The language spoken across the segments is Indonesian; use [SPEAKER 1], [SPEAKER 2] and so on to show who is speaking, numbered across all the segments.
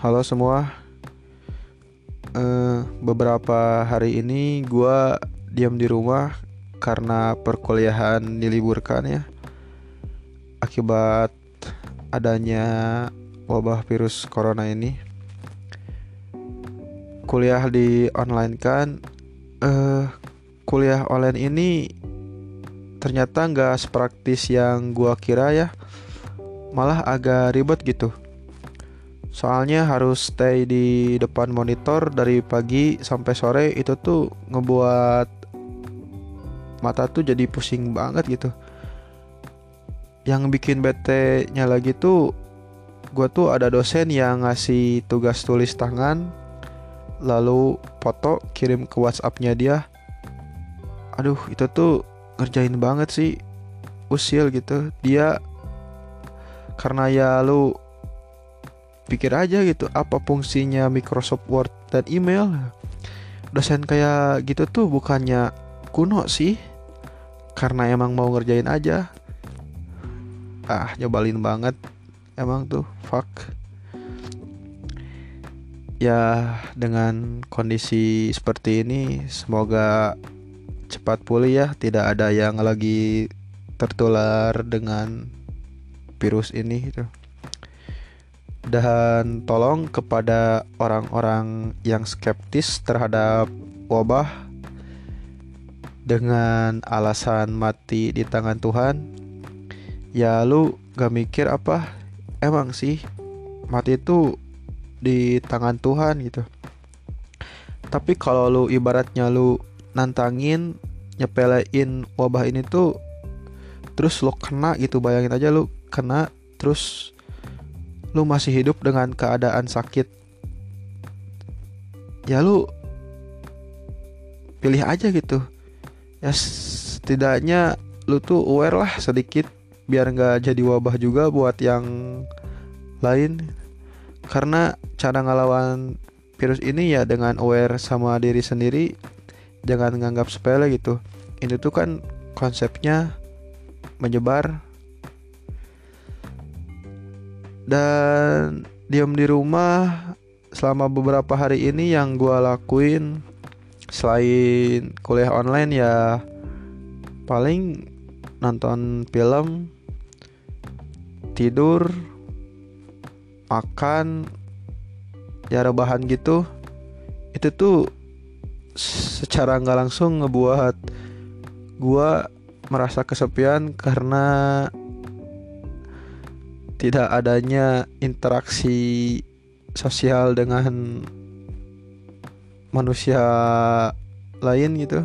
[SPEAKER 1] Halo semua. Eh, beberapa hari ini gua diam di rumah karena perkuliahan diliburkan ya. Akibat adanya wabah virus corona ini. Kuliah di online kan eh kuliah online ini ternyata nggak sepraktis yang gua kira ya. Malah agak ribet gitu. Soalnya harus stay di depan monitor dari pagi sampai sore itu tuh ngebuat mata tuh jadi pusing banget gitu. Yang bikin bete-nya lagi tuh gue tuh ada dosen yang ngasih tugas tulis tangan lalu foto kirim ke WhatsAppnya dia. Aduh itu tuh ngerjain banget sih usil gitu. Dia karena ya lu pikir aja gitu apa fungsinya Microsoft Word dan email? Dosen kayak gitu tuh bukannya kuno sih karena emang mau ngerjain aja. Ah nyobalin banget emang tuh fuck. Ya dengan kondisi seperti ini semoga cepat pulih ya. Tidak ada yang lagi tertular dengan virus ini gitu dan tolong kepada orang-orang yang skeptis terhadap wabah dengan alasan mati di tangan Tuhan ya lu gak mikir apa emang sih mati itu di tangan Tuhan gitu. Tapi kalau lu ibaratnya lu nantangin nyepelein wabah ini tuh terus lu kena gitu bayangin aja lu kena terus lu masih hidup dengan keadaan sakit ya lu pilih aja gitu. Ya setidaknya lu tuh aware lah sedikit biar nggak jadi wabah juga buat yang lain. Karena cara ngelawan virus ini ya dengan aware sama diri sendiri jangan nganggap sepele gitu. Ini tuh kan konsepnya menyebar dan diam di rumah selama beberapa hari ini yang gue lakuin selain kuliah online ya paling nonton film tidur makan ya rebahan gitu. Itu tuh secara nggak langsung ngebuat gue merasa kesepian karena tidak adanya interaksi sosial dengan manusia lain gitu.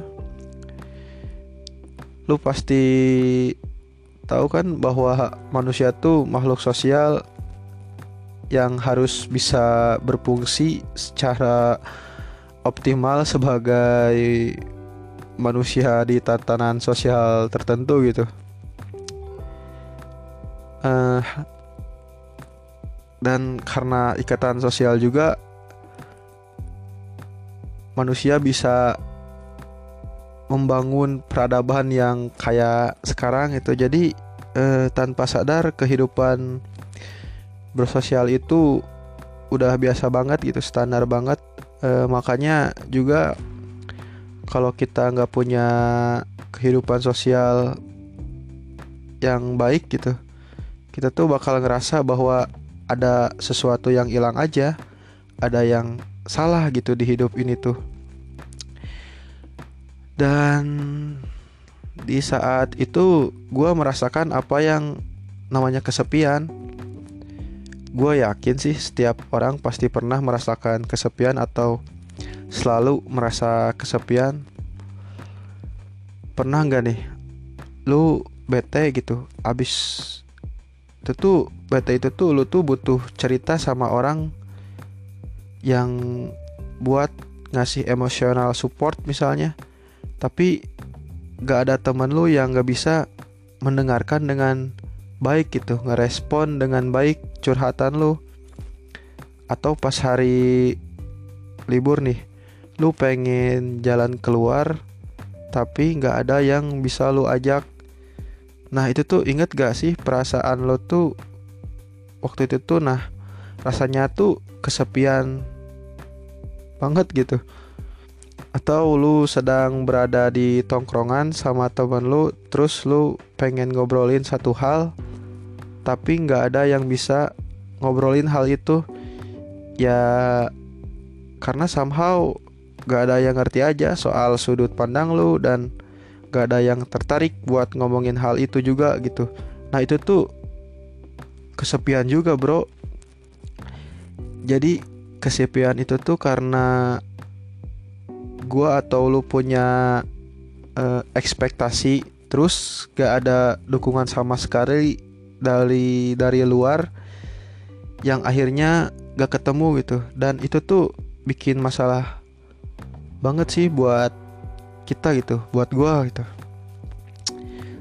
[SPEAKER 1] Lu pasti tahu kan bahwa manusia tuh makhluk sosial yang harus bisa berfungsi secara optimal sebagai manusia di tatanan sosial tertentu gitu. Uh, dan karena ikatan sosial juga manusia bisa membangun peradaban yang kayak sekarang itu jadi eh, tanpa sadar kehidupan bersosial itu udah biasa banget gitu standar banget. Eh, makanya juga kalau kita nggak punya kehidupan sosial yang baik gitu kita tuh bakal ngerasa bahwa ada sesuatu yang hilang aja, ada yang salah gitu di hidup ini tuh. Dan di saat itu gue merasakan apa yang namanya kesepian. Gue yakin sih setiap orang pasti pernah merasakan kesepian atau selalu merasa kesepian. Pernah nggak nih, lu bete gitu, abis itu tuh beta itu tuh lu tuh butuh cerita sama orang yang buat ngasih emosional support misalnya. Tapi gak ada temen lu yang gak bisa mendengarkan dengan baik gitu ngerespon dengan baik curhatan lu. Atau pas hari libur nih lu pengen jalan keluar tapi nggak ada yang bisa lu ajak Nah itu tuh inget gak sih perasaan lo tuh waktu itu tuh nah rasanya tuh kesepian banget gitu. Atau lu sedang berada di tongkrongan sama temen lu terus lu pengen ngobrolin satu hal tapi nggak ada yang bisa ngobrolin hal itu. Ya karena somehow gak ada yang ngerti aja soal sudut pandang lu dan gak ada yang tertarik buat ngomongin hal itu juga gitu. Nah itu tuh kesepian juga bro. Jadi kesepian itu tuh karena gua atau lu punya uh, ekspektasi terus gak ada dukungan sama sekali dari dari luar yang akhirnya gak ketemu gitu. Dan itu tuh bikin masalah banget sih buat kita gitu buat gua gitu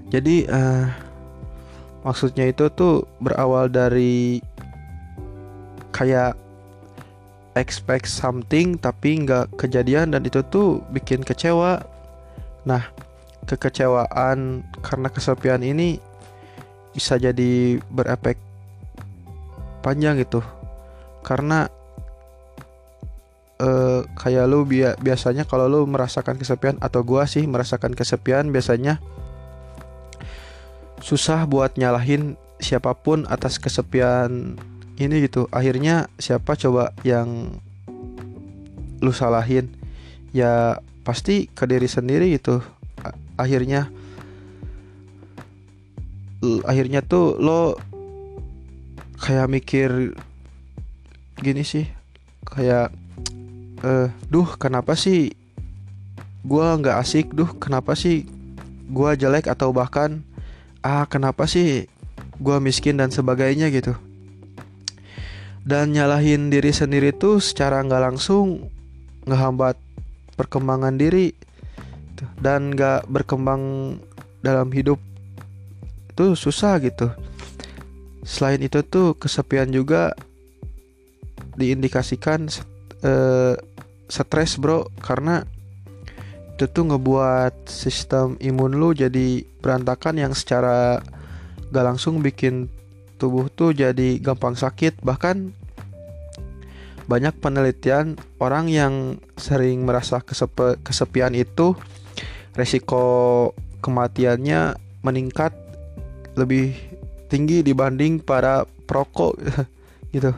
[SPEAKER 1] jadi uh, maksudnya itu tuh berawal dari kayak expect something tapi nggak kejadian dan itu tuh bikin kecewa. Nah, kekecewaan karena kesepian ini bisa jadi berefek panjang gitu. Karena uh, kayak lu bi biasanya kalau lu merasakan kesepian atau gua sih merasakan kesepian biasanya susah buat nyalahin siapa pun atas kesepian ini gitu. Akhirnya siapa coba yang lu salahin? Ya pasti ke diri sendiri gitu. Akhirnya akhirnya tuh lo kayak mikir gini sih kayak eh duh kenapa sih gua nggak asik? Duh kenapa sih gua jelek? Atau bahkan ah kenapa sih gua miskin dan sebagainya gitu. Dan nyalahin diri sendiri tuh secara nggak langsung ngehambat perkembangan diri. Dan nggak berkembang dalam hidup itu susah gitu. Selain itu tuh kesepian juga diindikasikan uh, stres bro karena itu tuh ngebuat sistem imun lu jadi berantakan yang secara gak langsung bikin tubuh tuh jadi gampang sakit. Bahkan banyak penelitian orang yang sering merasa kesepe, kesepian itu resiko kematiannya meningkat lebih tinggi dibanding para perokok gitu.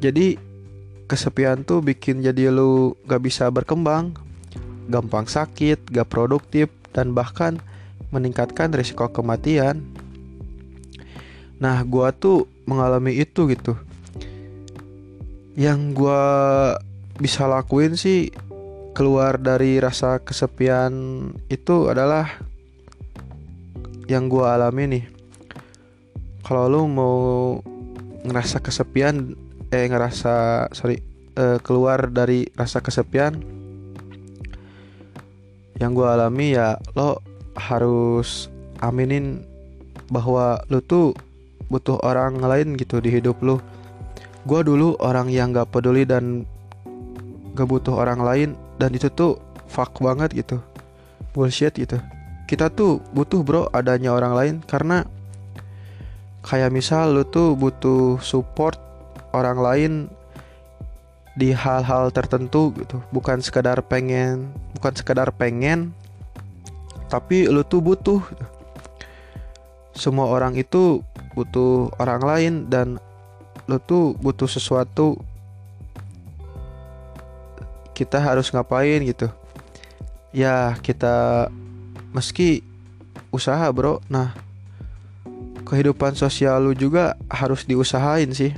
[SPEAKER 1] Jadi kesepian tuh bikin jadi lu gak bisa berkembang gampang sakit gak produktif dan bahkan meningkatkan risiko kematian Nah, gua tuh mengalami itu gitu. Yang gua bisa lakuin sih keluar dari rasa kesepian itu adalah yang gua alami nih. Kalau lu mau ngerasa kesepian eh ngerasa sorry eh, keluar dari rasa kesepian. Yang gue alami ya lo harus aminin bahwa lo tuh butuh orang lain gitu di hidup lu gue dulu orang yang gak peduli dan gak butuh orang lain dan itu tuh fuck banget gitu. Bullshit gitu. Kita tuh butuh bro adanya orang lain karena kayak misal lu tuh butuh support orang lain di hal-hal tertentu gitu. Bukan sekedar pengen bukan sekedar pengen tapi lu tuh butuh. Semua orang itu butuh orang lain dan lo tuh butuh sesuatu. Kita harus ngapain gitu? Ya kita meski usaha bro. Nah kehidupan sosial lu juga harus diusahain sih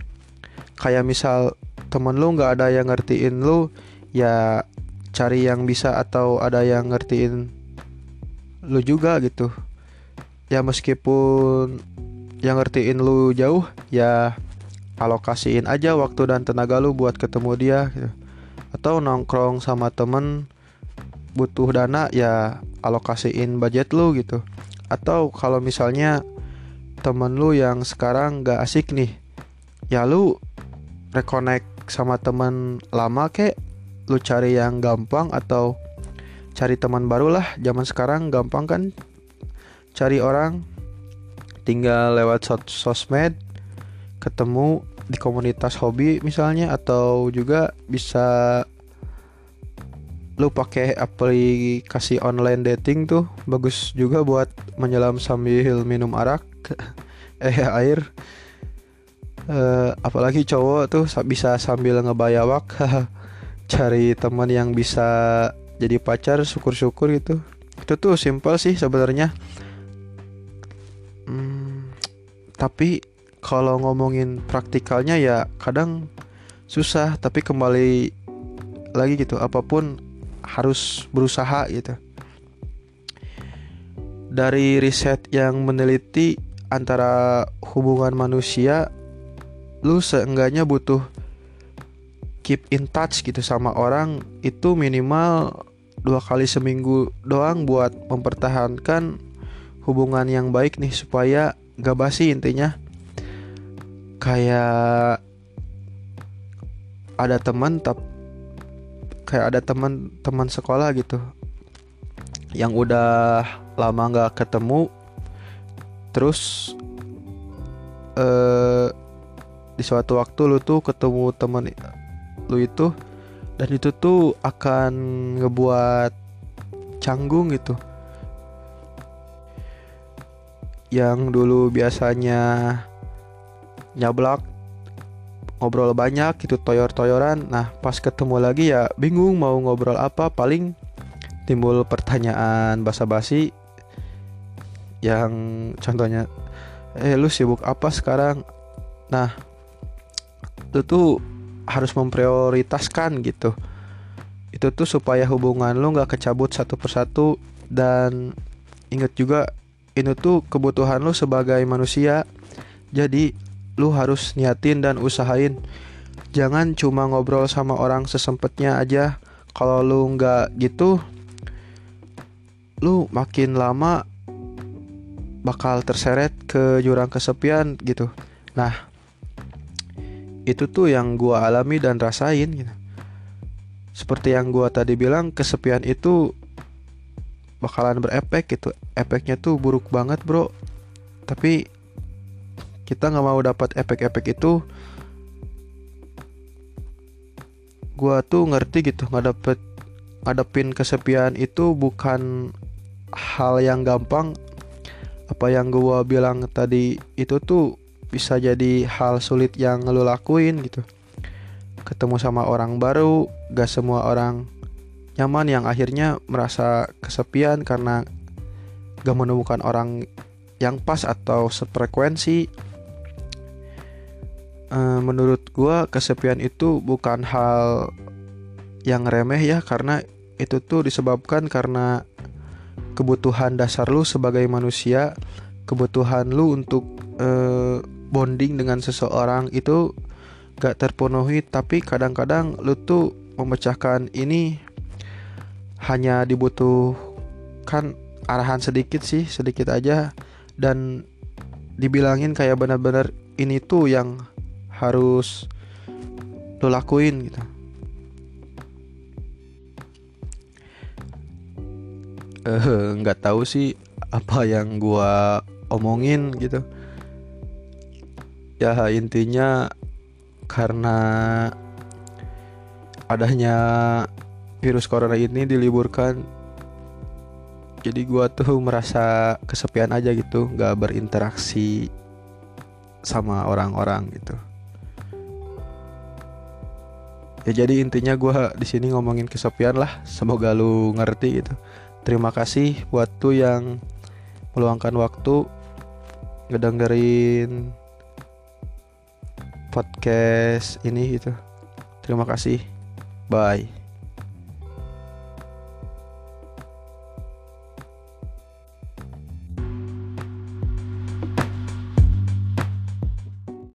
[SPEAKER 1] kayak misal temen lu nggak ada yang ngertiin lu ya cari yang bisa atau ada yang ngertiin lu juga gitu ya meskipun yang ngertiin lu jauh ya alokasiin aja waktu dan tenaga lu buat ketemu dia gitu. atau nongkrong sama temen butuh dana ya alokasiin budget lu gitu atau kalau misalnya temen lu yang sekarang gak asik nih ya lu reconnect sama temen lama kek? Lu cari yang gampang atau cari teman baru lah? Zaman sekarang gampang kan? Cari orang tinggal lewat sos sosmed ketemu di komunitas hobi misalnya atau juga bisa lu pakai aplikasi online dating tuh. Bagus juga buat menyelam sambil minum arak eh air uh, apalagi cowok tuh bisa sambil ngebayawak cari teman yang bisa jadi pacar syukur-syukur gitu. Itu tuh simpel sih sebenarnya. Hmm, tapi kalau ngomongin praktikalnya ya kadang susah tapi kembali lagi gitu apa pun harus berusaha gitu. Dari riset yang meneliti antara hubungan manusia lu seenggaknya butuh keep in touch gitu sama orang itu minimal dua kali seminggu doang buat mempertahankan hubungan yang baik nih supaya gak basi intinya. Kayak ada teman tap kayak ada teman teman sekolah gitu yang udah lama nggak ketemu terus eh di suatu waktu lu tuh ketemu temen lu itu dan itu tuh akan ngebuat canggung gitu. Yang dulu biasanya nyablak ngobrol banyak gitu toyor-toyoran. Nah pas ketemu lagi ya bingung mau ngobrol apa paling timbul pertanyaan basa-basi yang contohnya eh lu sibuk apa sekarang? Nah itu tuh harus memprioritaskan gitu. Itu tuh supaya hubungan lu nggak kecabut satu persatu. Dan inget juga ini tuh kebutuhan lu sebagai manusia. Jadi lu harus niatin dan usahain. Jangan cuma ngobrol sama orang sesempetnya aja. Kalau lu nggak gitu lu makin lama bakal terseret ke jurang kesepian gitu. Nah itu tuh yang gua alami dan rasain gitu. Seperti yang gua tadi bilang, kesepian itu bakalan berefek gitu. Efeknya tuh buruk banget, Bro. Tapi kita nggak mau dapat efek-efek itu. Gua tuh ngerti gitu, nggak ngadepin kesepian itu bukan hal yang gampang. Apa yang gua bilang tadi itu tuh bisa jadi hal sulit yang lo lakuin gitu. Ketemu sama orang baru gak semua orang nyaman yang akhirnya merasa kesepian karena gak menemukan orang yang pas atau sefrekuensi. E, menurut gua kesepian itu bukan hal yang remeh ya karena itu tuh disebabkan karena kebutuhan dasar lu sebagai manusia kebutuhan lu untuk e, bonding dengan seseorang itu gak terpenuhi tapi kadang-kadang lu tuh memecahkan ini hanya dibutuhkan arahan sedikit sih sedikit aja. Dan dibilangin kayak benar-benar ini tuh yang harus lo lakuin gitu. Eh nggak tahu sih apa yang gua omongin gitu ya intinya karena adanya virus corona ini diliburkan jadi gua tuh merasa kesepian aja gitu nggak berinteraksi sama orang-orang gitu. Ya jadi intinya gua di sini ngomongin kesepian lah semoga lu ngerti gitu. Terima kasih buat tuh yang meluangkan waktu ngedengerin podcast ini gitu. Terima kasih. Bye.